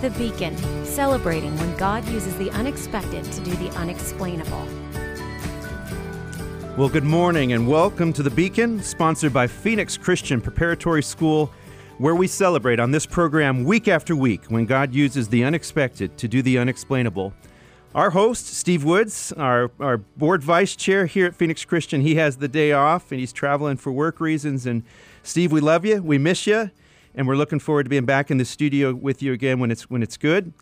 The Beacon, celebrating when God uses the unexpected to do the unexplainable. Well, good morning and welcome to The Beacon, sponsored by Phoenix Christian Preparatory School, where we celebrate on this program week after week when God uses the unexpected to do the unexplainable. Our host, Steve Woods, our, our board vice chair here at Phoenix Christian, he has the day off and he's traveling for work reasons. And Steve, we love you, we miss you, and we're looking forward to being back in the studio with you again when it's when it's good.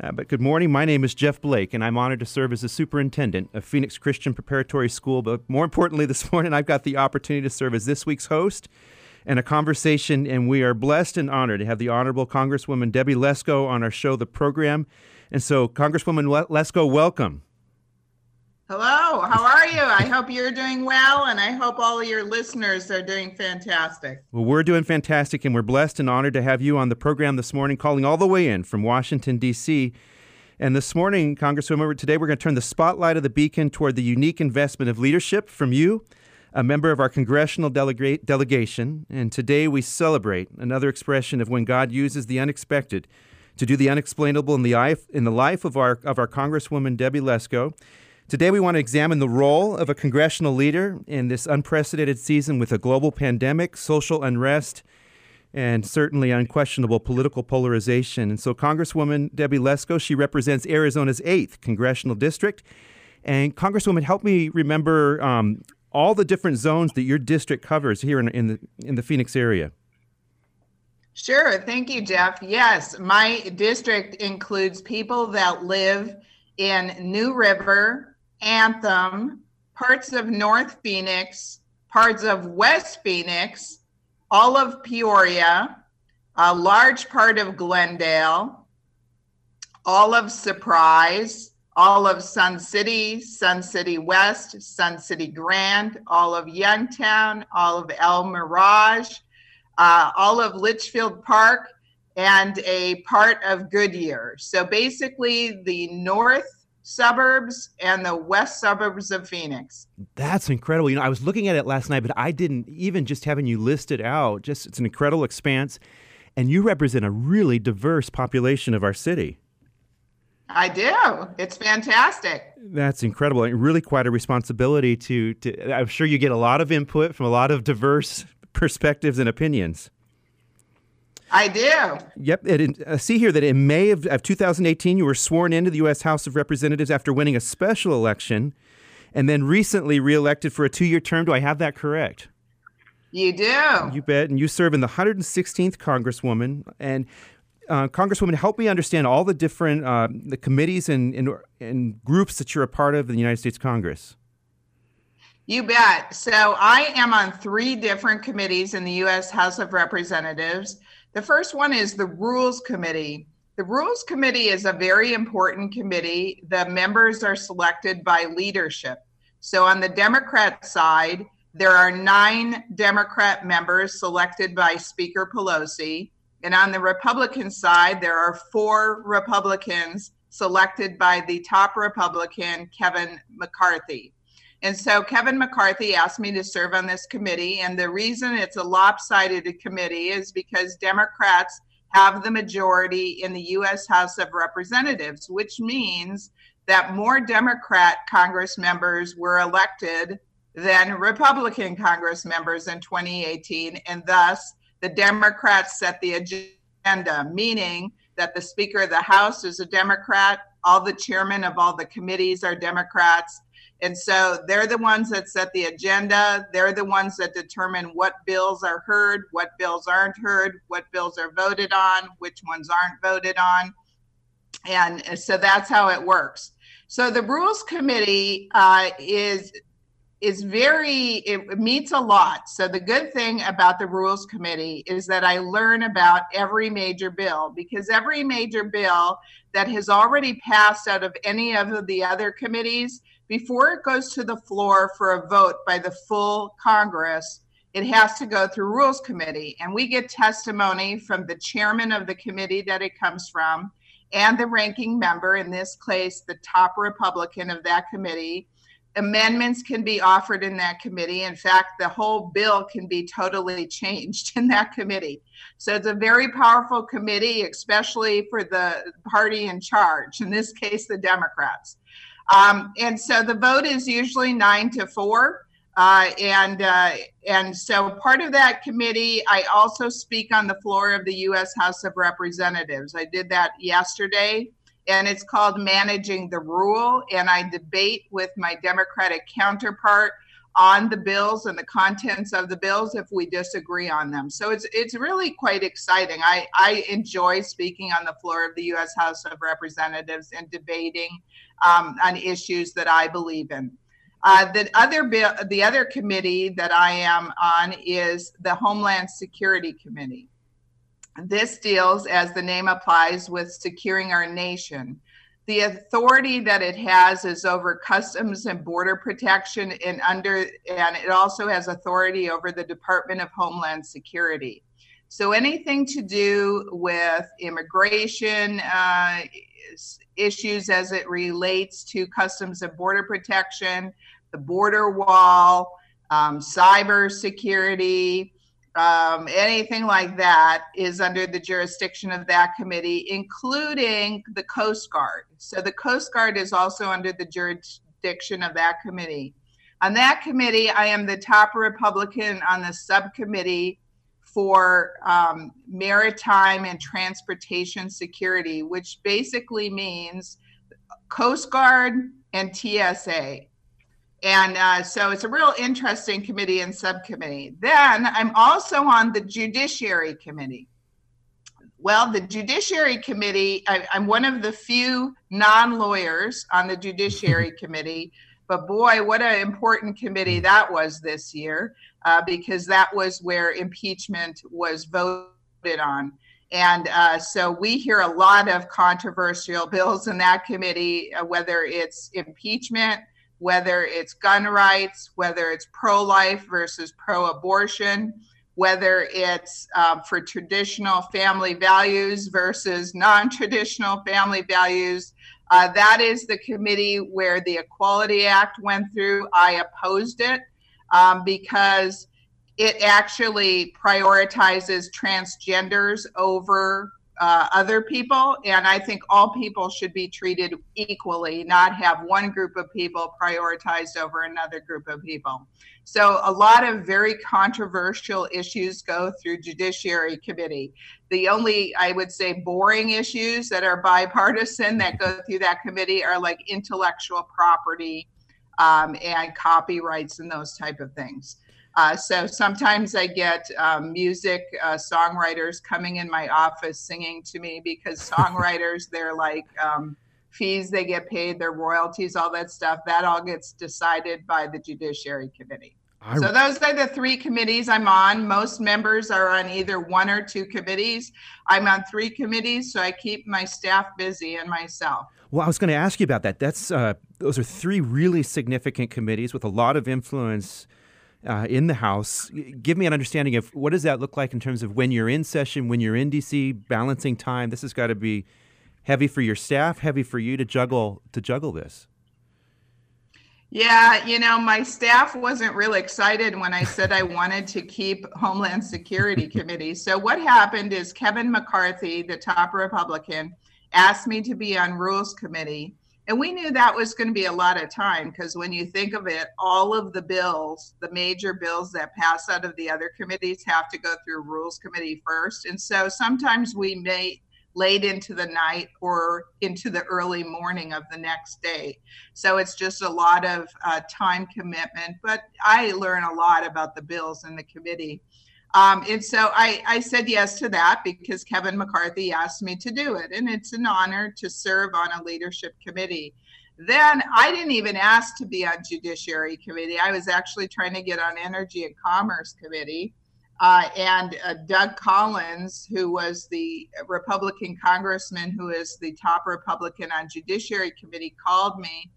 Uh, but good morning. My name is Jeff Blake, and I'm honored to serve as the superintendent of Phoenix Christian Preparatory School. But more importantly, this morning, I've got the opportunity to serve as this week's host and a conversation. And we are blessed and honored to have the Honorable Congresswoman Debbie Lesko on our show, The Program. And so, Congresswoman Lesko, welcome. Hello, how are you? I hope you're doing well, and I hope all of your listeners are doing fantastic. Well, we're doing fantastic, and we're blessed and honored to have you on the program this morning, calling all the way in from Washington, D.C. And this morning, Congresswoman, today we're going to turn the spotlight of the beacon toward the unique investment of leadership from you, a member of our congressional delega- delegation. And today we celebrate another expression of when God uses the unexpected to do the unexplainable in the life, in the life of our, of our Congresswoman Debbie Lesko. Today, we want to examine the role of a congressional leader in this unprecedented season with a global pandemic, social unrest, and certainly unquestionable political polarization. And so, Congresswoman Debbie Lesko, she represents Arizona's 8th congressional district. And, Congresswoman, help me remember um, all the different zones that your district covers here in, in, the, in the Phoenix area. Sure. Thank you, Jeff. Yes, my district includes people that live in New River, Anthem, parts of North Phoenix, parts of West Phoenix, all of Peoria, a large part of Glendale, all of Surprise, all of Sun City, Sun City West, Sun City Grand, all of Youngtown, all of El Mirage, uh, all of Litchfield Park, and a part of Goodyear. So basically, the north suburbs and the west suburbs of Phoenix. That's incredible. You know, I was looking at it last night, but I didn't even just having you listed out. Just it's an incredible expanse, and you represent a really diverse population of our city. I do. It's fantastic. That's incredible. Really, quite a responsibility to. to I'm sure you get a lot of input from a lot of diverse perspectives and opinions. I do. Yep. It, uh, see here that in May of, of 2018, you were sworn into the U.S. House of Representatives after winning a special election and then recently reelected for a two year term. Do I have that correct? You do. You bet. And you serve in the 116th Congresswoman. And uh, Congresswoman, help me understand all the different uh, the committees and, and, and groups that you're a part of in the United States Congress. You bet. So I am on three different committees in the U.S. House of Representatives. The first one is the Rules Committee. The Rules Committee is a very important committee. The members are selected by leadership. So on the Democrat side, there are nine Democrat members selected by Speaker Pelosi. And on the Republican side, there are four Republicans selected by the top Republican, Kevin McCarthy. And so Kevin McCarthy asked me to serve on this committee. And the reason it's a lopsided committee is because Democrats have the majority in the U.S. House of Representatives, which means that more Democrat Congress members were elected than Republican Congress members in 2018. And thus, the Democrats set the agenda, meaning that the Speaker of the House is a Democrat, all the chairmen of all the committees are Democrats, and so they're the ones that set the agenda. They're the ones that determine what bills are heard, what bills aren't heard, what bills are voted on, which ones aren't voted on. And so that's how it works. So the Rules Committee uh, is is very it meets a lot so the good thing about the rules committee is that i learn about every major bill because every major bill that has already passed out of any of the other committees before it goes to the floor for a vote by the full Congress, it has to go through Rules Committee. And we get testimony from the chairman of the committee that it comes from and the ranking member, in this case, the top Republican of that committee. amendments can be offered in that committee. In fact, the whole bill can be totally changed in that committee. So it's a very powerful committee, especially for the party in charge, in this case, the Democrats. Um, and so the vote is usually nine to four. Uh, and uh, and so part of that committee, I also speak on the floor of the U.S. House of Representatives. I did that yesterday, and it's called Managing the Rule. And I debate with my Democratic counterpart on the bills and the contents of the bills if we disagree on them. So it's it's really quite exciting. I, I enjoy speaking on the floor of the U.S. House of Representatives and debating um, on issues that I believe in. Uh, the other the other committee that I am on is the Homeland Security Committee. This deals, as the name applies, with securing our nation. The authority that it has is over customs and border protection, and under, and it also has authority over the Department of Homeland Security. So anything to do with immigration uh, issues as it relates to customs and border protection, the border wall, um, cyber security, um, anything like that is under the jurisdiction of that committee, including the Coast Guard. So the Coast Guard is also under the jurisdiction of that committee. On that committee, I am the top Republican on the subcommittee for um, maritime and transportation security, which basically means Coast Guard and TSA. And uh, so it's a real interesting committee and subcommittee. Then I'm also on the Judiciary Committee. Well, the Judiciary Committee, I, am one of the few non lawyers on the Judiciary Committee, but boy, what an important committee that was this year, uh, because that was where impeachment was voted on. And uh, so we hear a lot of controversial bills in that committee, uh, whether it's impeachment whether it's gun rights, whether it's pro life versus pro abortion, whether it's uh, for traditional family values versus non traditional family values. Uh, that is the committee where the Equality Act went through. I opposed it um, because it actually prioritizes transgenders over uh, other people. And I think all people should be treated equally, not have one group of people prioritized over another group of people. So a lot of very controversial issues go through Judiciary Committee. The only, I would say, boring issues that are bipartisan that go through that committee are like intellectual property um, and copyrights and those type of things. Uh, so sometimes I get um, music uh, songwriters coming in my office singing to me because songwriters, they're like um, fees they get paid, their royalties, all that stuff. That all gets decided by the Judiciary Committee. I... So those are the three committees I'm on. Most members are on either one or two committees. I'm on three committees, so I keep my staff busy and myself. Well, I was going to ask you about that. That's uh, those are three really significant committees with a lot of influence uh, in the House. Give me an understanding of what does that look like in terms of when you're in session, when you're in DC, balancing time. This has got to be heavy for your staff, heavy for you to juggle to juggle this. Yeah, you know, my staff wasn't really excited when I said I wanted to keep Homeland Security Committee. So what happened is Kevin McCarthy, the top Republican, asked me to be on Rules Committee and we knew that was going to be a lot of time because when you think of it, all of the bills, the major bills that pass out of the other committees have to go through Rules Committee first. And so sometimes we may late into the night or into the early morning of the next day. So it's just a lot of uh, time commitment. But I learn a lot about the bills in the committee. Um, and so I, I said yes to that because Kevin McCarthy asked me to do it. And it's an honor to serve on a leadership committee. Then I didn't even ask to be on Judiciary Committee. I was actually trying to get on Energy and Commerce Committee. Uh, and uh, Doug Collins, who was the Republican congressman who is the top Republican on Judiciary Committee, called me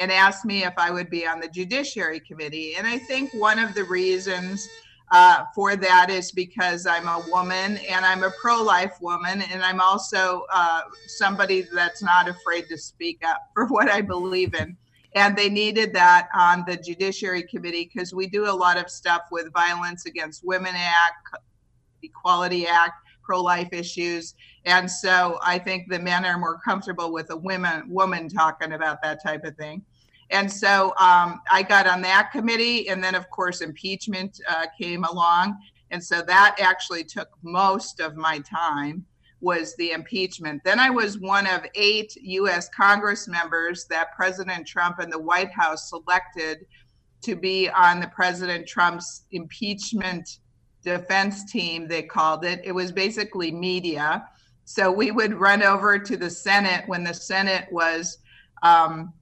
and asked me if I would be on the Judiciary Committee. And I think one of the reasons uh, for that is because I'm a woman and I'm a pro life woman, and I'm also uh, somebody that's not afraid to speak up for what I believe in. And they needed that on the Judiciary Committee because we do a lot of stuff with Violence Against Women Act, Equality Act, pro life issues. And so I think the men are more comfortable with a women woman talking about that type of thing. And so um, I got on that committee, and then of course impeachment uh, came along, and so that actually took most of my time was the impeachment. Then I was one of eight U.S. Congress members that President Trump and the White House selected to be on the President Trump's impeachment defense team, they called it. It was basically media. So we would run over to the Senate when the Senate was um,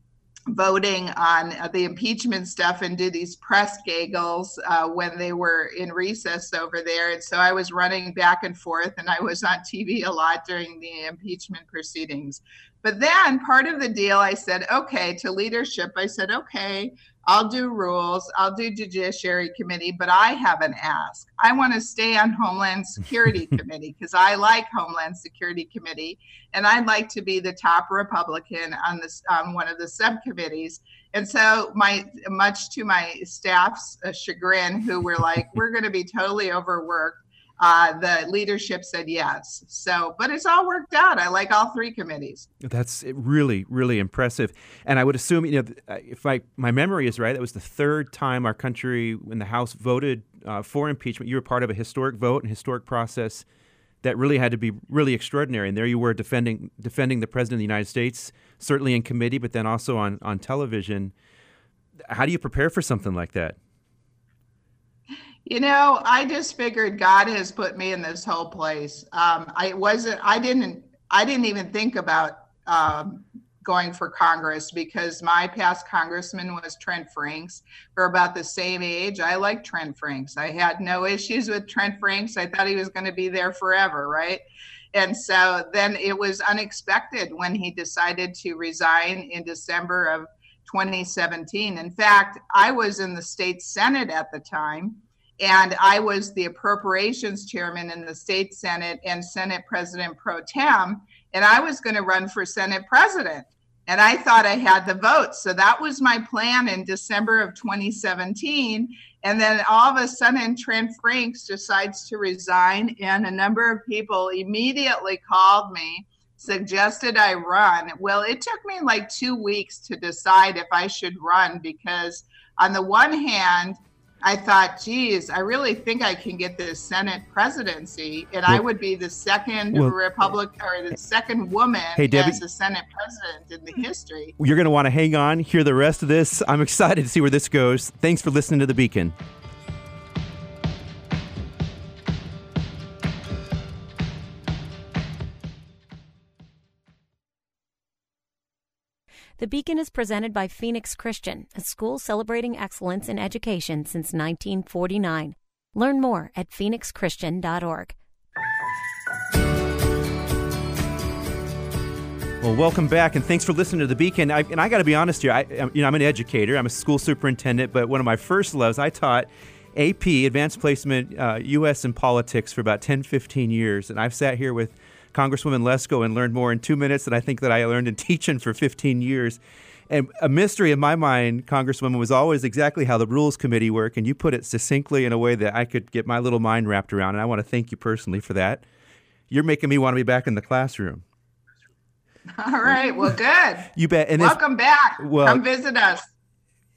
voting on the impeachment stuff and do these press gaggles uh, when they were in recess over there. And so I was running back and forth, and I was on TV a lot during the impeachment proceedings. But then part of the deal, I said, okay, to leadership, I said, okay, I'll do rules, I'll do Judiciary Committee, but I have an ask. I want to stay on Homeland Security Committee because I like Homeland Security Committee, and I'd like to be the top Republican on this on one of the subcommittees. And so, my much to my staff's uh, chagrin, who were like, "We're going to be totally overworked." Uh, the leadership said yes. So, but it's all worked out. I like all three committees. That's really, really impressive. And I would assume, you know, uh, if I, my memory is right, that was the third time our country, when the House voted uh, for impeachment, you were part of a historic vote and historic process that really had to be really extraordinary. And there you were defending defending the president of the United States, certainly in committee, but then also on on television. How do you prepare for something like that? You know, I just figured God has put me in this whole place. Um, I wasn't. I didn't. I didn't even think about um, going for Congress because my past congressman was Trent Franks. We're about the same age. I like Trent Franks. I had no issues with Trent Franks. I thought he was going to be there forever, right? And so then it was unexpected when he decided to resign in December of 2017. In fact, I was in the state Senate at the time and I was the appropriations chairman in the state Senate and Senate President pro tem. And I was going to run for Senate president. And I thought I had the votes. So that was my plan in December of 2017. And then all of a sudden, Trent Franks decides to resign. And a number of people immediately called me, suggested I run. Well, it took me like two weeks to decide if I should run because, on the one hand, I thought, geez, I really think I can get the Senate presidency, and well, I would be the second well, Republic or the second woman hey, Debbie, as a Senate president in the history. You're going to want to hang on, hear the rest of this. I'm excited to see where this goes. Thanks for listening to the Beacon. The Beacon is presented by Phoenix Christian, a school celebrating excellence in education since 1949. Learn more at phoenixchristian.org. Well, welcome back, and thanks for listening to the Beacon. I, and I got to be honest here. I, you know, I'm an educator. I'm a school superintendent, but one of my first loves, I taught AP, Advanced Placement, uh, U.S. and Politics, for about 10, 15 years, and I've sat here with Congresswoman Lesko and learned more in two minutes than I think that I learned in teaching for 15 years. And a mystery in my mind, Congresswoman, was always exactly how the Rules Committee work, and you put it succinctly in a way that I could get my little mind wrapped around. And I want to thank you personally for that. You're making me want to be back in the classroom. All right. Well, good. You bet. And welcome if, back. Well, come visit us.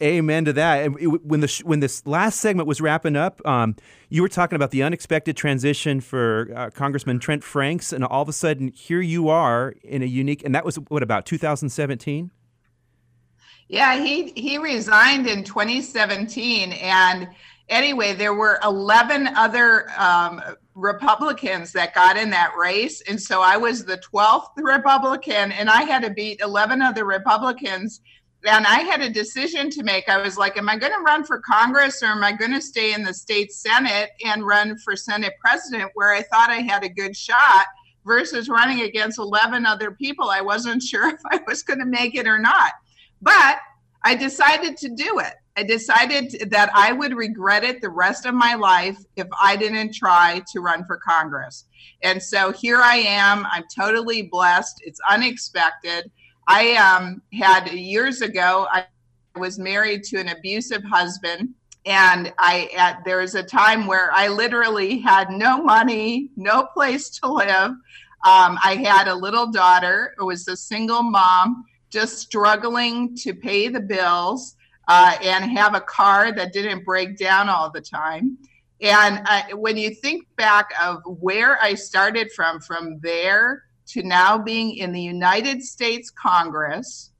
Amen to that. And when the when this last segment was wrapping up, um, you were talking about the unexpected transition for uh, Congressman Trent Franks, and all of a sudden, here you are in a unique. And that was what about 2017? Yeah, he he resigned in 2017, and anyway, there were 11 other um, Republicans that got in that race, and so I was the 12th Republican, and I had to beat 11 other Republicans and I had a decision to make. I was like, am I going to run for Congress or am I going to stay in the state Senate and run for Senate president where I thought I had a good shot versus running against 11 other people? I wasn't sure if I was going to make it or not. But I decided to do it. I decided that I would regret it the rest of my life if I didn't try to run for Congress. And so here I am. I'm totally blessed. It's unexpected. I um, had years ago, I was married to an abusive husband and I at there was a time where I literally had no money, no place to live. Um, I had a little daughter. It was a single mom, just struggling to pay the bills uh, and have a car that didn't break down all the time. And uh, when you think back of where I started from, from there to now being in the United States Congress,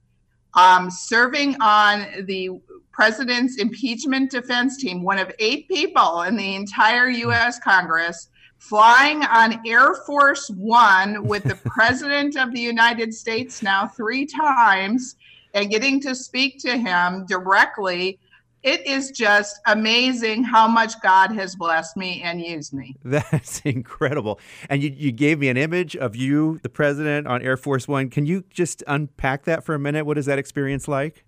um, serving on the president's impeachment defense team, one of eight people in the entire U.S. Congress, flying on Air Force One with the president of the United States now three times and getting to speak to him directly. It is just amazing how much God has blessed me and used me. That's incredible. And you, you gave me an image of you, the president, on Air Force One. Can you just unpack that for a minute? What is that experience like?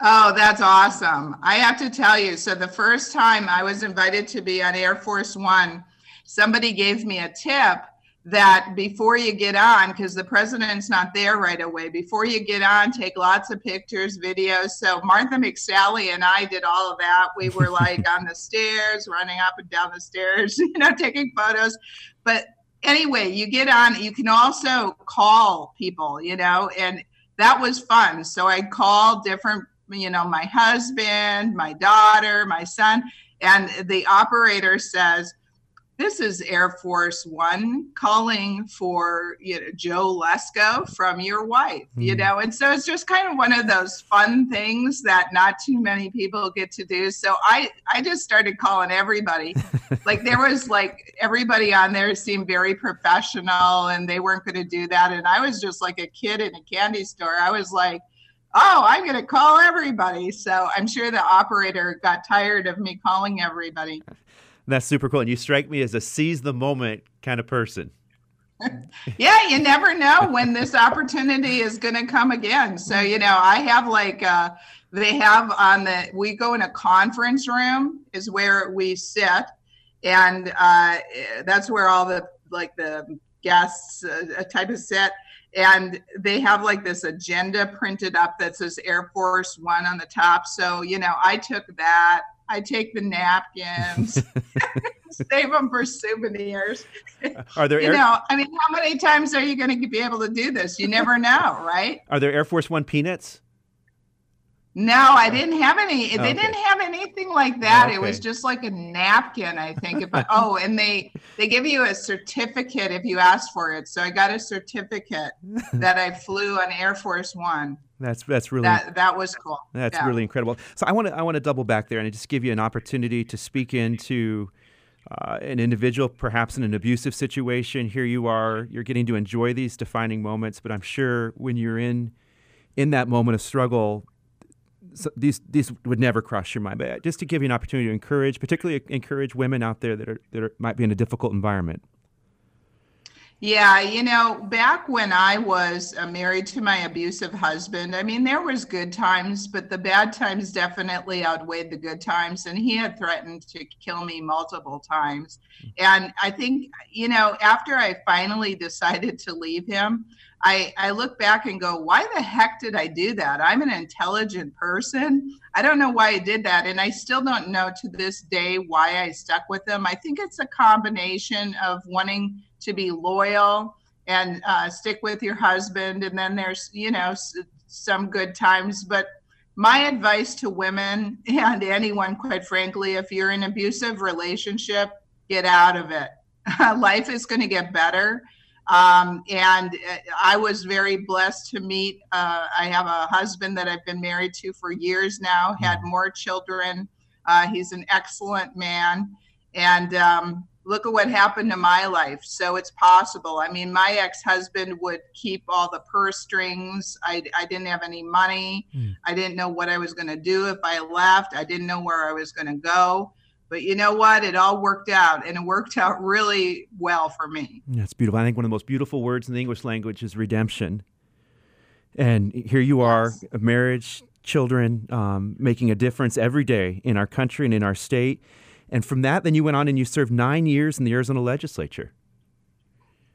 Oh, that's awesome. I have to tell you. So, the first time I was invited to be on Air Force One, somebody gave me a tip that before you get on, because the president's not there right away, before you get on, take lots of pictures, videos. So, Martha McSally and I did all of that. We were like on the stairs, running up and down the stairs, you know, taking photos. But anyway, you get on, you can also call people, you know, and that was fun. So, I called different you know, my husband, my daughter, my son. And the operator says, this is Air Force One calling for you know, Joe Lesko from your wife, mm. you hmm. know, and so it's just kind of one of those fun things that not too many people get to do. So I I just started calling everybody, like there was like everybody on there seemed very professional, and they weren't going to do that, and I was just like a kid in a candy store. I was like oh, I'm going to call everybody. So I'm sure the operator got tired of me calling everybody. That's super cool. And you strike me as a seize the moment kind of person. yeah, you never know when this opportunity is going to come again. So, you know, I have like, uh, they have on the, we go in a conference room, is where we sit. And uh, that's where all the, like, the guests uh, type of sit and they have like this agenda printed up that says Air Force One on the top. So, you know, I took that. I take the napkins, save them for souvenirs. Are there, you Air- know, I mean, how many times are you going to be able to do this? You never know, right? Are there Air Force One peanuts? No, I didn't have any. They okay. didn't have anything like that. Okay. It was just like a napkin, I think. But oh, and they they give you a certificate if you ask for it. So I got a certificate that I flew on Air Force One. That's that's really that, that was cool. That's yeah. really incredible. So I want to I want to double back there and just give you an opportunity to speak into uh, an individual, perhaps in an abusive situation. Here you are, you're getting to enjoy these defining moments, but I'm sure when you're in in that moment of struggle, so these these would never cross your mind. But just to give you an opportunity to encourage, particularly encourage women out there that are that are, might be in a difficult environment. Yeah, you know, back when I was uh, married to my abusive husband, I mean, there was good times, but the bad times definitely outweighed the good times, and he had threatened to kill me multiple times. And I think, you know, after I finally decided to leave him, I, I look back and go, why the heck did I do that? I'm an intelligent person. I don't know why I did that. And I still don't know to this day why I stuck with them. I think it's a combination of wanting to be loyal and uh, stick with your husband. And then there's, you know, some good times. But my advice to women and anyone, quite frankly, if you're in an abusive relationship, get out of it. Life is going to get better um, and uh, I was very blessed to meet. Uh, I have a husband that I've been married to for years now, had mm-hmm. more children. Uh, he's an excellent man. And um, look at what happened to my life. So it's possible. I mean, my ex husband would keep all the purse strings. I, I didn't have any money. Mm. I didn't know what I was going to do if I left. I didn't know where I was going to go. But you know what? It all worked out, and it worked out really well for me. That's beautiful. I think one of the most beautiful words in the English language is redemption. And here you are, yes. a marriage, children, um, making a difference every day in our country and in our state. And from that, then you went on and you served nine years in the Arizona legislature.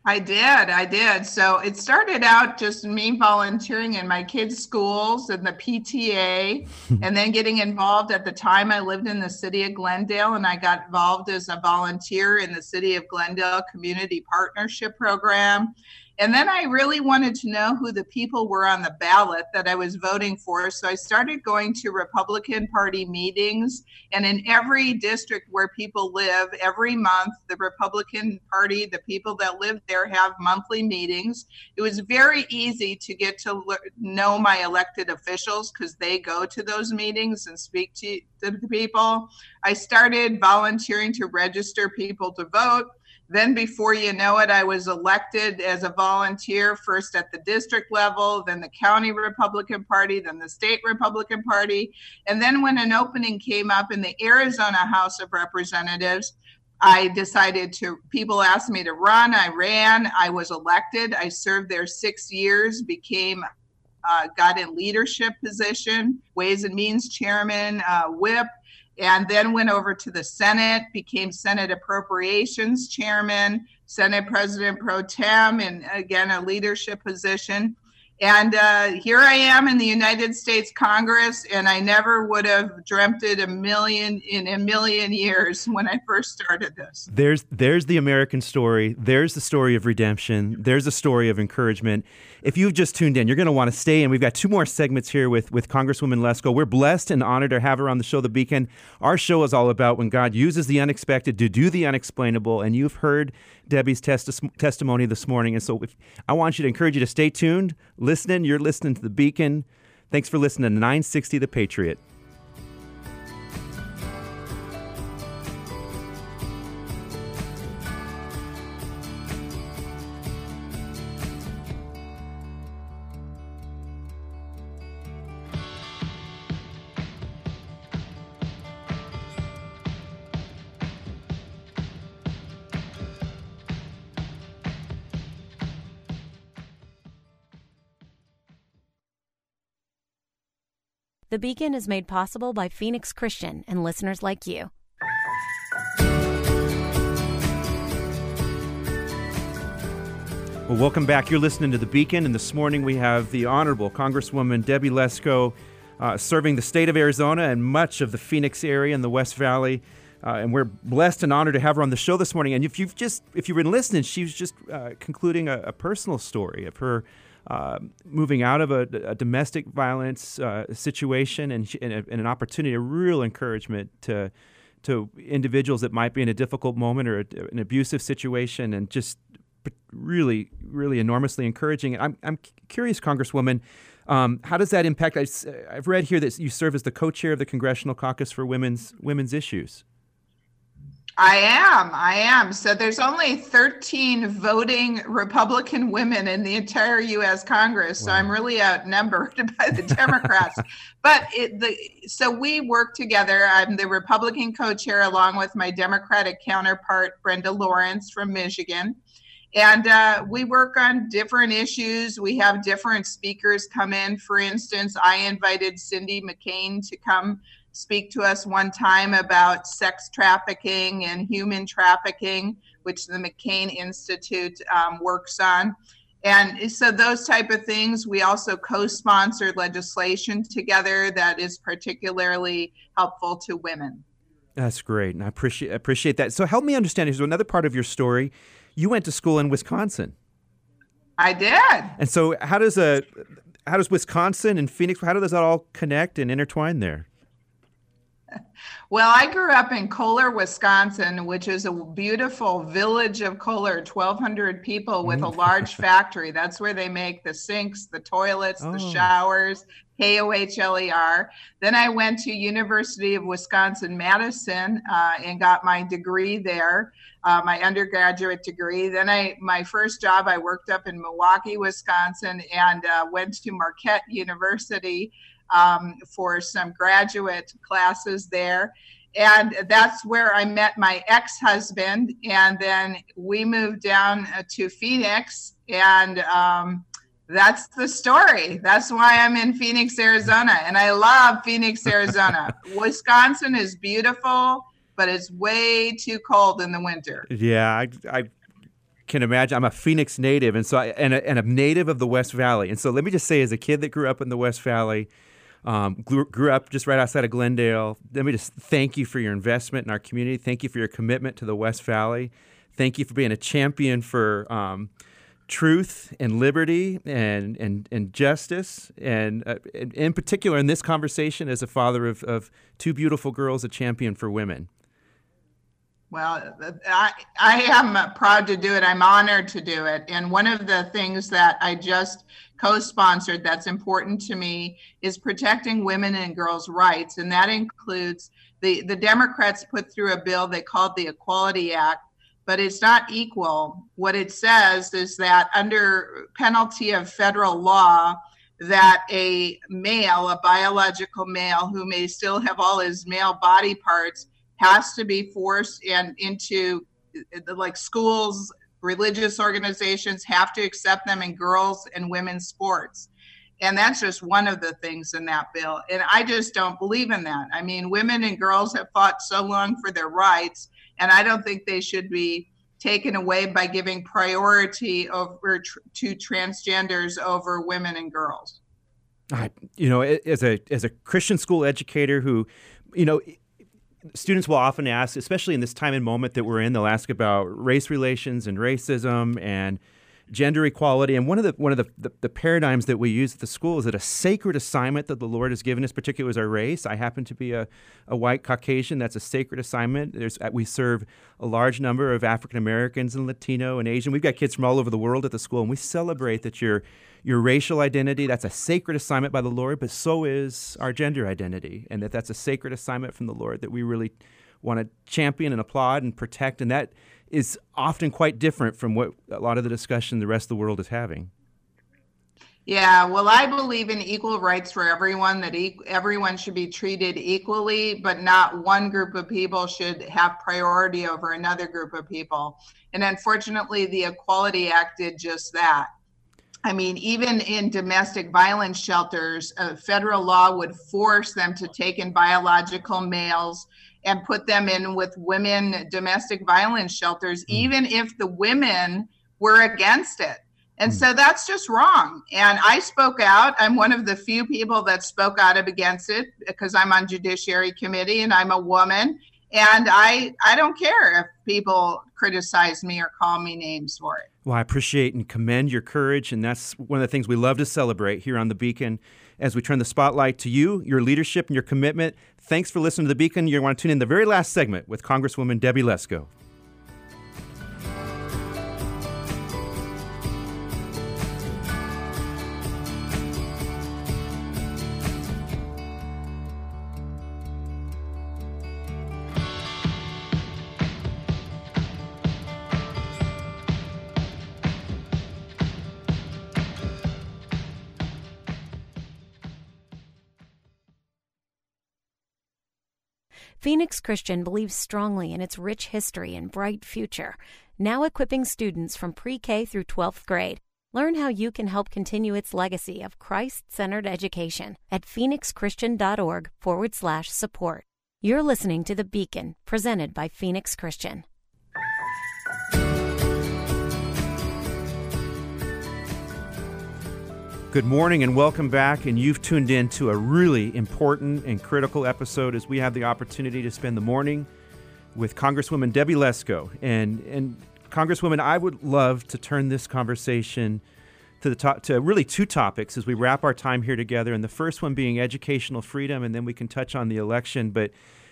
I did. I did. So it started out just me volunteering in my kids' schools and the PTA, and then getting involved. At the time, I lived in the city of Glendale, and I got involved as a volunteer in the City of Glendale Community Partnership Program. And then I really wanted to know who the people were on the ballot that I was voting for. So I started going to Republican Party meetings. And in every district where people live, every month, the Republican Party, the people that live there, have monthly meetings. It was very easy to get to know my elected officials because they go to those meetings and speak to the people. I started volunteering to register people to vote. Then, before you know it, I was elected as a volunteer, first at the district level, then the county Republican Party, then the state Republican Party. And then, when an opening came up in the Arizona House of Representatives, I decided to, people asked me to run. I ran. I was elected. I served there six years, became uh, got in leadership position, Ways and Means Chairman, uh, Whip, and then went over to the Senate, became Senate Appropriations Chairman, Senate President Pro Tem, and again, a leadership position. And uh, here I am in the United States Congress, and I never would have dreamt it a million in a million years when I first started this. There's there's the American story. There's the story of redemption. There's a story of encouragement. If you've just tuned in, you're going to want to stay And We've got two more segments here with with Congresswoman Lesko. We're blessed and honored to have her on the show, The Beacon. Our show is all about when God uses the unexpected to do the unexplainable, and you've heard Debbie's testi- testimony this morning. And so if, I want you to encourage you to stay tuned, listening. You're listening to The Beacon. Thanks for listening to 960 The Patriot. The Beacon is made possible by Phoenix Christian and listeners like you. Well, welcome back. You're listening to The Beacon, and this morning we have the Honorable Congresswoman Debbie Lesko uh, serving the state of Arizona and much of the Phoenix area and the West Valley. Uh, and we're blessed and honored to have her on the show this morning. And if you've just, if you've been listening, she was just uh, concluding a, a, personal story of her uh, moving out of a, a domestic violence uh, situation and, and, a, and, an opportunity, a real encouragement to to individuals that might be in a difficult moment or a, an abusive situation, and just really, really enormously encouraging. I'm, I'm curious, Congresswoman, um, how does that impact? I, have read here that you serve as the co-chair of the Congressional Caucus for Women's Women's Issues. I am. I am. So there's only 13 voting Republican women in the entire U.S. Congress. So. I'm really outnumbered by the Democrats. but it, the so we work together. I'm the Republican co-chair along with my Democratic counterpart Brenda Lawrence from Michigan. And uh, we work on different issues. We have different speakers come in. For instance, I invited Cindy McCain to come speak to us one time about sex trafficking and human trafficking, which the McCain Institute um, works on. And so those type of things, we also co-sponsored legislation together that is particularly helpful to women. That's great, and I appreciate appreciate that. So help me understand. Here's another part of your story. You went to school in Wisconsin. I did. And so, how does a how does Wisconsin and Phoenix? How does that all connect and intertwine there? Well, I grew up in Kohler, Wisconsin, which is a beautiful village of Kohler, 1,200 people with a mm. large factory. That's where they make the sinks, the toilets, oh. the showers, K-O-H-L-E-R. Then I went to University of Wisconsin-Madison uh, and got my degree there, uh, my undergraduate degree. Then I, my first job, I worked up in Milwaukee, Wisconsin, and uh, went to Marquette University um, for some graduate classes there. And that's where I met my ex husband. And then we moved down uh, to Phoenix. And um, that's the story. That's why I'm in Phoenix, Arizona. And I love Phoenix, Arizona. Wisconsin is beautiful, but it's way too cold in the winter. Yeah, I, I can imagine. I'm a Phoenix native, and so I, and a, and a native of the West Valley. And so let me just say, as a kid that grew up in the West Valley, um, grew, grew, up just right outside of Glendale. Let me just thank you for your investment in our community. Thank you for your commitment to the West Valley. Thank you for being a champion for um, truth and liberty and and, and justice. And uh, in particular, in this conversation, as a father of, of two beautiful girls, a champion for women. Well, I, I am proud to do it. I'm honored to do it. And one of the things that I just co sponsored that's important to me is protecting women and girls' rights. And that includes the, the Democrats put through a bill they called the Equality Act, but it's not equal. What it says is that under penalty of federal law, that a male, a biological male who may still have all his male body parts, has to be forced and into like schools religious organizations have to accept them in girls and women's sports. And that's just one of the things in that bill. And i just don't believe in that. I mean women and girls have fought so long for their rights and i don't think they should be taken away by giving priority over to transgenders over women and girls. I, you know as a as a christian school educator who you know students will often ask, especially in this time and moment that we're in, they'll ask about race relations and racism and gender equality. And one of the one of the, the, the, paradigms that we use at the school is that a sacred assignment that the Lord has given us, particularly as our race. I happen to be a, a white Caucasian. That's a sacred assignment. There's uh, we serve a large number of African Americans and Latino and Asian. We've got kids from all over the world at the school, and we celebrate that your your racial identity. That's a sacred assignment by the Lord, but so is our gender identity, and that that's a sacred assignment from the Lord that we really want to champion and applaud and protect, and that is often quite different from what a lot of the discussion the rest of the world is having. Yeah, well, I believe in equal rights for everyone, that e- everyone should be treated equally, but not one group of people should have priority over another group of people. And unfortunately, the Equality Act did just that. I mean, even in domestic violence shelters, uh, federal law would force them to take in biological males and put them in with women domestic violence shelters, mm. even if the women were against it. And mm. so that's just wrong. And I spoke out. I'm one of the few people that spoke out against it because I'm on Judiciary Committee and I'm a woman. And I I don't care if people criticize me or call me names for it. Well, I appreciate and commend your courage, and that's one of the things we love to celebrate here on the Beacon as we turn the spotlight to you, your leadership, and your commitment. Thanks for listening to the Beacon. You want to tune in the very last segment with Congresswoman Debbie Lesko. Phoenix Christian believes strongly in its rich history and bright future, now equipping students from pre K through 12th grade. Learn how you can help continue its legacy of Christ centered education at phoenixchristian.org forward slash support. You're listening to The Beacon, presented by Phoenix Christian. Good morning and welcome back. And you've tuned in to a really important and critical episode as we have the opportunity to spend the morning with Congresswoman Debbie Lesko. And, and Congresswoman, I would love to turn this conversation to the top, to really two topics as we wrap our time here together. And the first one being educational freedom, and then we can touch on the election. But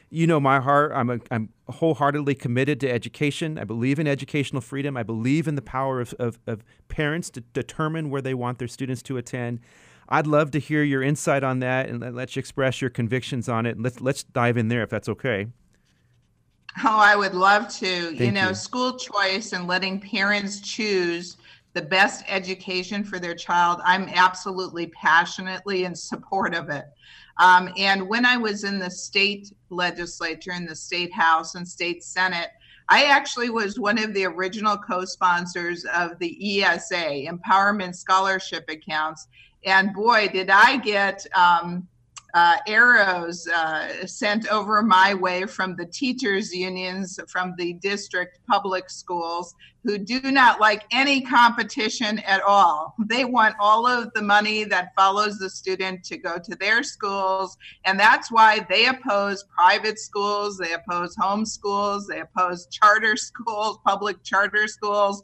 you know my heart. I'm, a, I'm wholeheartedly committed to education. I believe in educational freedom. I believe in the power of, of, of, parents to determine where they want their students to attend. I'd love to hear your insight on that and let, you express your convictions on it. And let's, let's dive in there if that's okay. Oh, I would love to. Thank you know, you. school choice and letting parents choose the best education for their child, I'm absolutely passionately in support of it. Um, and when I was in the state legislature, in the state house and state senate, I actually was one of the original co sponsors of the ESA, Empowerment Scholarship Accounts. And boy, did I get um, uh, arrows uh, sent over my way from the teachers' unions from the district public schools who do not like any competition at all. They want all of the money that follows the student to go to their schools. And that's why they oppose private schools, they oppose home schools, they oppose charter schools, public charter schools.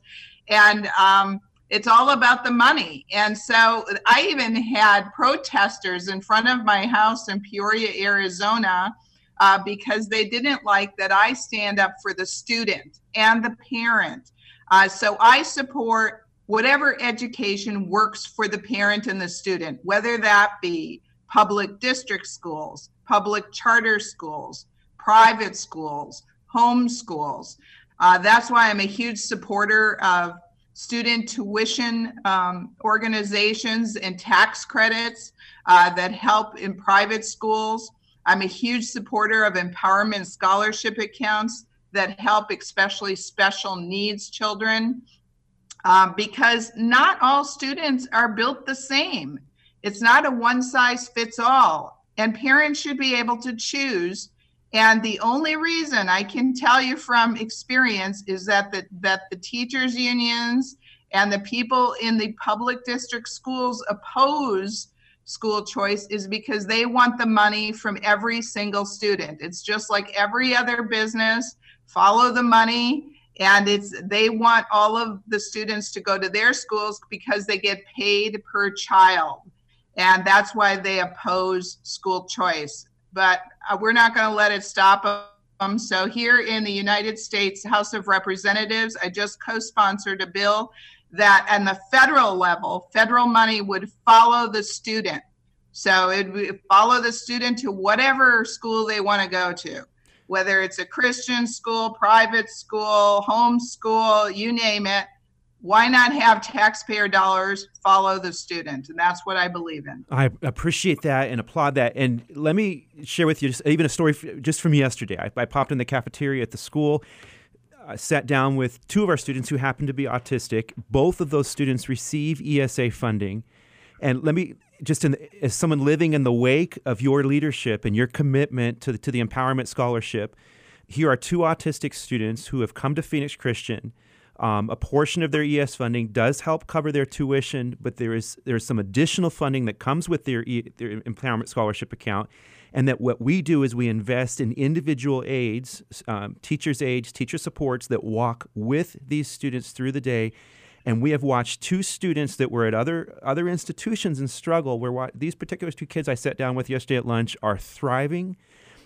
And um, it's all about the money. And so I even had protesters in front of my house in Peoria, Arizona, uh, because they didn't like that I stand up for the student and the parent. Uh, so I support whatever education works for the parent and the student, whether that be public district schools, public charter schools, private schools, home schools. Uh, that's why I'm a huge supporter of student tuition um, organizations and tax credits uh, that help in private schools. I'm a huge supporter of empowerment scholarship accounts that help especially special needs children um, because not all students are built the same. It's not a one size fits all, and parents should be able to choose and the only reason I can tell you from experience is that the, that the teachers unions and the people in the public district schools oppose school choice is because they want the money from every single student. It's just like every other business, follow the money and it's they want all of the students to go to their schools because they get paid per child. And that's why they oppose school choice but uh, we're not going to let it stop them. So here in the United States House of Representatives, I just co-sponsored a bill that on the federal level, federal money would follow the student. So it would follow the student to whatever school they want to go to, whether it's a Christian school, private school, home school, you name it why not have taxpayer dollars follow the student? And that's what i believe in. I appreciate that and applaud that. And let me share with you just even a story just from yesterday. I, I popped in the cafeteria at the school. I sat down with two of our students who happen to be autistic. Both of those students receive esa funding. And let me just in, as someone living in the wake of your leadership and your commitment to the, to the empowerment scholarship here are two autistic students who have come to phoenix christian um, a portion of their ES funding does help cover their tuition, but there is there's some additional funding that comes with their, e- their empowerment scholarship account. And that what we do is we invest in individual aides, um, teachers' aides, teacher supports that walk with these students through the day. And we have watched two students that were at other other institutions and struggle. Where these particular two kids I sat down with yesterday at lunch are thriving.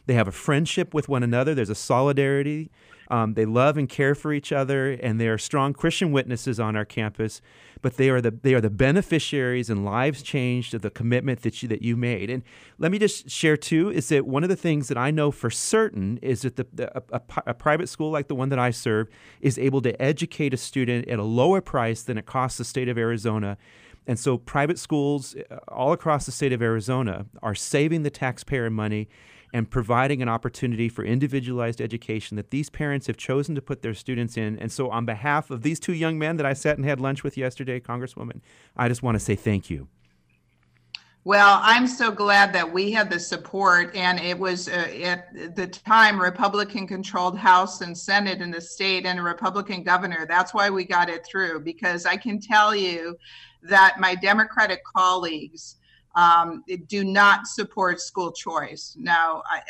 They have a friendship with one another. There's a solidarity. Um, they love and care for each other, and they are strong Christian witnesses on our campus. But they are the they are the beneficiaries and lives changed of the commitment that you that you made. And let me just share too is that one of the things that I know for certain is that the, the a, a, private school like the one that I serve is able to educate a student at a lower price than it costs the state of Arizona. And so private schools uh, all across the state of Arizona are saving the taxpayer money and providing an opportunity for individualized education that these parents have chosen to put their students in. And so, on behalf of these two young men that I sat and had lunch with yesterday, Congresswoman, I just want to say thank you. Well, I'm so glad that we had the support, and it was uh, at the time Republican controlled House and Senate in the state and a Republican governor. That's why we got it through, because I can tell you that my Democratic colleagues um, do not support school choice. Now, I,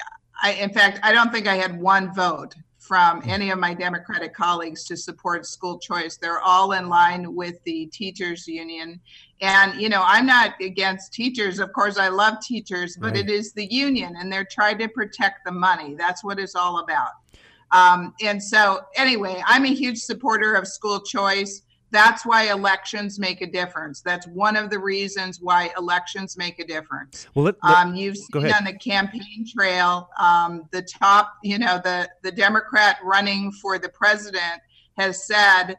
I, in fact, I don't think I had one vote from hmm. any of my Democratic colleagues to support school choice. They're all in line with the teachers union. And, you know, I'm not against teachers. Of course, I love teachers, but right. it is the union and they're trying to protect the money. That's what it's all about. Um, and so, anyway, I'm a huge supporter of school choice. That's why elections make a difference. That's one of the reasons why elections make a difference. Well, let, let, um, you've seen on the campaign trail, um, the top, you know, the the Democrat running for the president has said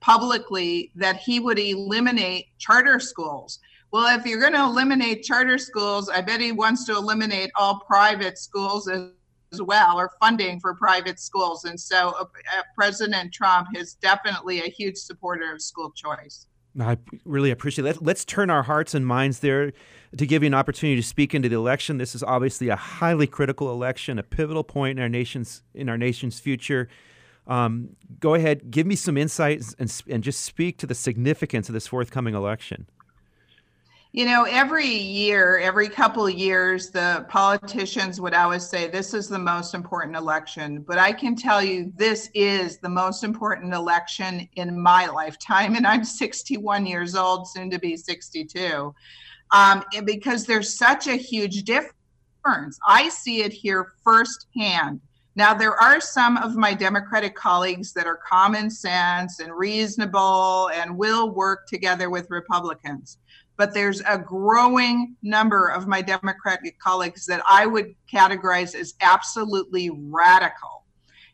publicly that he would eliminate charter schools. Well, if you're going to eliminate charter schools, I bet he wants to eliminate all private schools as as well or funding for private schools. And so uh, uh, President Trump is definitely a huge supporter of school choice. I really appreciate it. Let's turn our hearts and minds there to give you an opportunity to speak into the election. This is obviously a highly critical election, a pivotal point in our nation's in our nation's future. Um, go ahead, give me some insights and, and just speak to the significance of this forthcoming election. You know, every year, every couple of years, the politicians would always say, This is the most important election. But I can tell you, this is the most important election in my lifetime. And I'm 61 years old, soon to be 62, um, because there's such a huge difference. I see it here firsthand. Now, there are some of my Democratic colleagues that are common sense and reasonable and will work together with Republicans but there's a growing number of my Democratic colleagues that I would categorize as absolutely radical.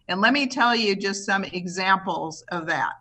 And let me tell you just some examples of that.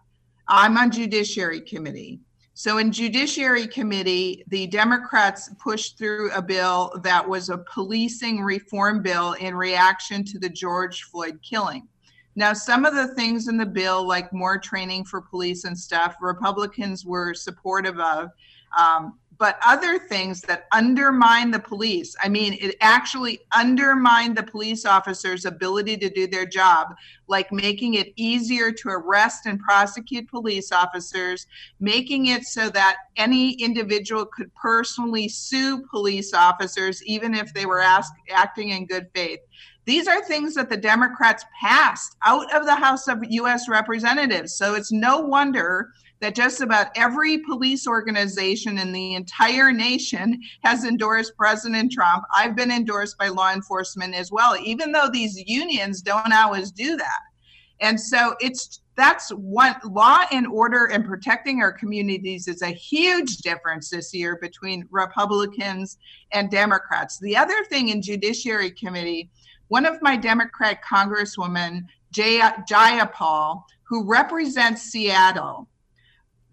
I'm on Judiciary Committee. So, in Judiciary Committee, the Democrats pushed through a bill that was a policing reform bill in reaction to the George Floyd killing. Now, some of the things in the bill, like more training for police and stuff, Republicans were supportive of. Um, but other things that undermine the police. I mean, it actually undermined the police officers' ability to do their job, like making it easier to arrest and prosecute police officers, making it so that any individual could personally sue police officers, even if they were ask, acting in good faith. These are things that the Democrats passed out of the House of U.S. Representatives. So it's no wonder that just about every police organization in the entire nation has endorsed President Trump. I've been endorsed by law enforcement as well, even though these unions don't always do that. And so it's that's what law and order and protecting our communities is a huge difference this year between Republicans and Democrats. The other thing in Judiciary Committee one of my Democrat congresswomen, Jayapal, who represents Seattle,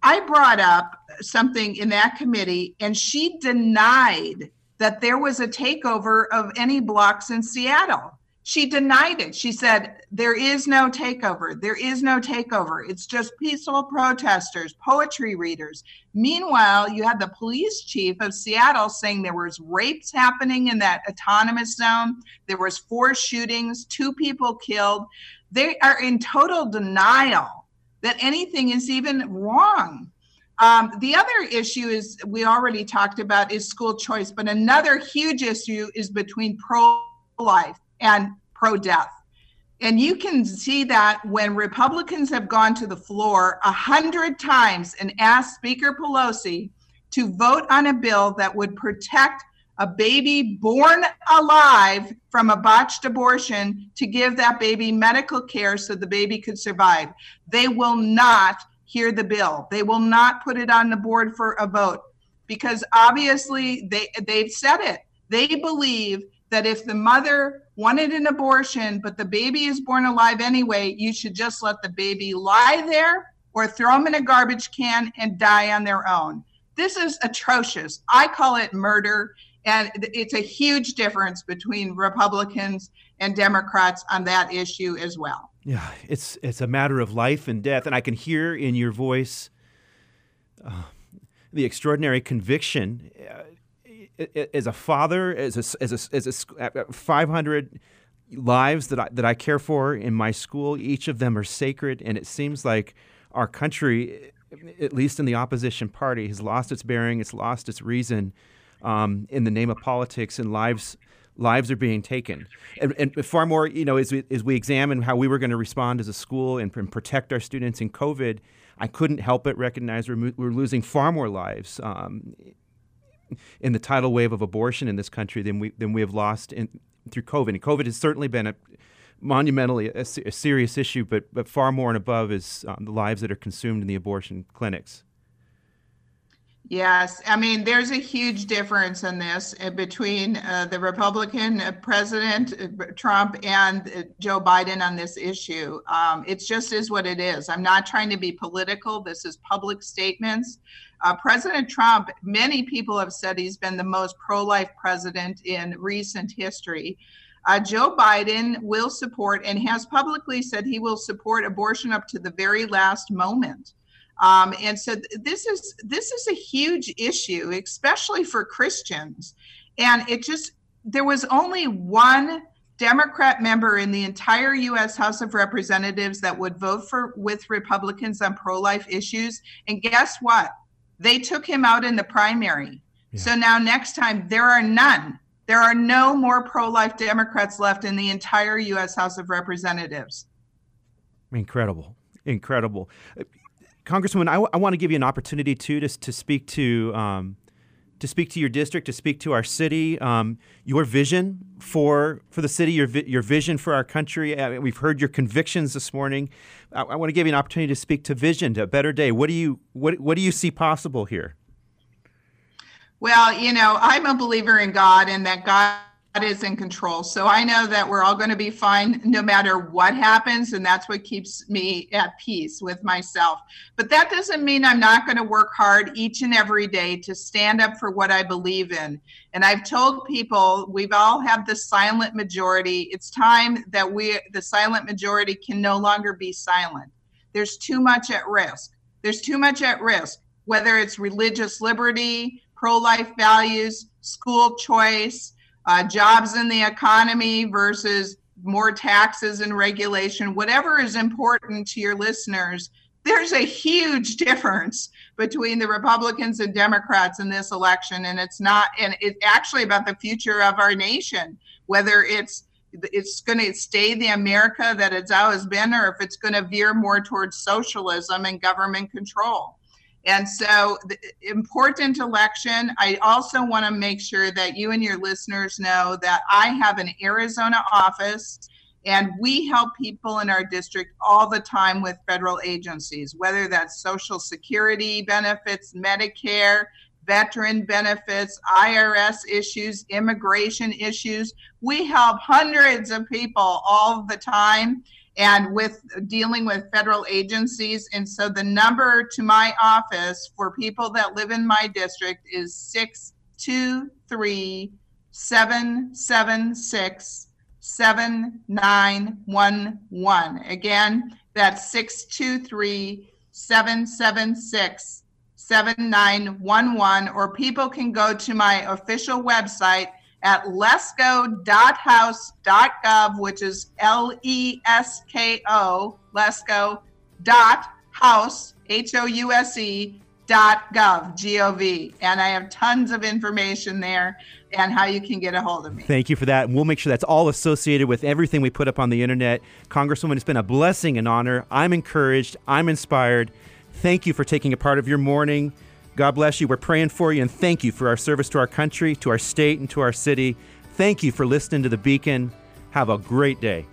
I brought up something in that committee, and she denied that there was a takeover of any blocks in Seattle. She denied it. She said, There is no takeover. There is no takeover. It's just peaceful protesters, poetry readers. Meanwhile, you had the police chief of Seattle saying there was rapes happening in that autonomous zone. There was four shootings, two people killed. They are in total denial that anything is even wrong. Um, the other issue is we already talked about is school choice, but another huge issue is between pro life and pro death. And you can see that when Republicans have gone to the floor a hundred times and asked Speaker Pelosi to vote on a bill that would protect a baby born alive from a botched abortion to give that baby medical care so the baby could survive. They will not hear the bill. They will not put it on the board for a vote because obviously they they've said it. They believe that if the mother wanted an abortion, but the baby is born alive anyway, you should just let the baby lie there or throw them in a garbage can and die on their own. This is atrocious. I call it murder. And it's a huge difference between Republicans and Democrats on that issue as well. Yeah, it's it's a matter of life and death, and I can hear in your voice uh, the extraordinary conviction. Uh, as a father, as a, as a, as a uh, 500 lives that I, that I care for in my school, each of them are sacred, and it seems like our country, at least in the opposition party, has lost its bearing, it's lost its reason um, in the name of politics, and lives lives are being taken. And, and, far more, you know, as we, as we examine how we were going to respond as a school and, and, protect our students in COVID, I couldn't help but recognize we're, we're losing far more lives um, in the tidal wave of abortion in this country than we than we have lost in, through COVID. And COVID has certainly been a monumentally a, a serious issue, but but far more and above is um, the lives that are consumed in the abortion clinics. Yes, I mean, there's a huge difference in this uh, between uh, the Republican uh, President uh, Trump and uh, Joe Biden on this issue. Um, it just is what it is. I'm not trying to be political. This is public statements. Uh, president Trump, many people have said he's been the most pro life president in recent history. Uh, Joe Biden will support and has publicly said he will support abortion up to the very last moment. Um, and so th- this is this is a huge issue, especially for Christians. And it just there was only one Democrat member in the entire U.S. House of Representatives that would vote for with Republicans on pro-life issues. And guess what? They took him out in the primary. Yeah. So now next time there are none. There are no more pro-life Democrats left in the entire U.S. House of Representatives. Incredible, incredible, Congresswoman. I, w- I want to give you an opportunity too to to speak to um, to speak to your district, to speak to our city, um, your vision for for the city, your vi- your vision for our country. Uh, we've heard your convictions this morning. I, I want to give you an opportunity to speak to vision, to a better day. What do you what what do you see possible here? Well, you know, I'm a believer in God, and that God is in control. So I know that we're all going to be fine no matter what happens. And that's what keeps me at peace with myself. But that doesn't mean I'm not going to work hard each and every day to stand up for what I believe in. And I've told people we've all had the silent majority. It's time that we, the silent majority, can no longer be silent. There's too much at risk. There's too much at risk, whether it's religious liberty, pro life values, school choice uh, jobs in the economy versus more taxes and regulation, whatever is important to your listeners, there's a huge difference between the Republicans and Democrats in this election. And it's not, and it's actually about the future of our nation, whether it's it's going to stay the America that it's always been, or if it's going to veer more towards socialism and government control. And so, important election. I also want to make sure that you and your listeners know that I have an Arizona office and we help people in our district all the time with federal agencies, whether that's Social Security benefits, Medicare, veteran benefits, IRS issues, immigration issues. We help hundreds of people all the time and with dealing with federal agencies. And so the number to my office for people that live in my district is 623 776 7911. Again, that's 623 776 7911. Or people can go to my official website at lesko.house.gov, which is L E S K O, lesko dot house, H O U S E dot gov, G O V. And I have tons of information there and how you can get a hold of me. Thank you for that. And we'll make sure that's all associated with everything we put up on the internet. Congresswoman, it's been a blessing and honor. I'm encouraged, I'm inspired. Thank you for taking a part of your morning God bless you. We're praying for you and thank you for our service to our country, to our state, and to our city. Thank you for listening to the Beacon. Have a great day.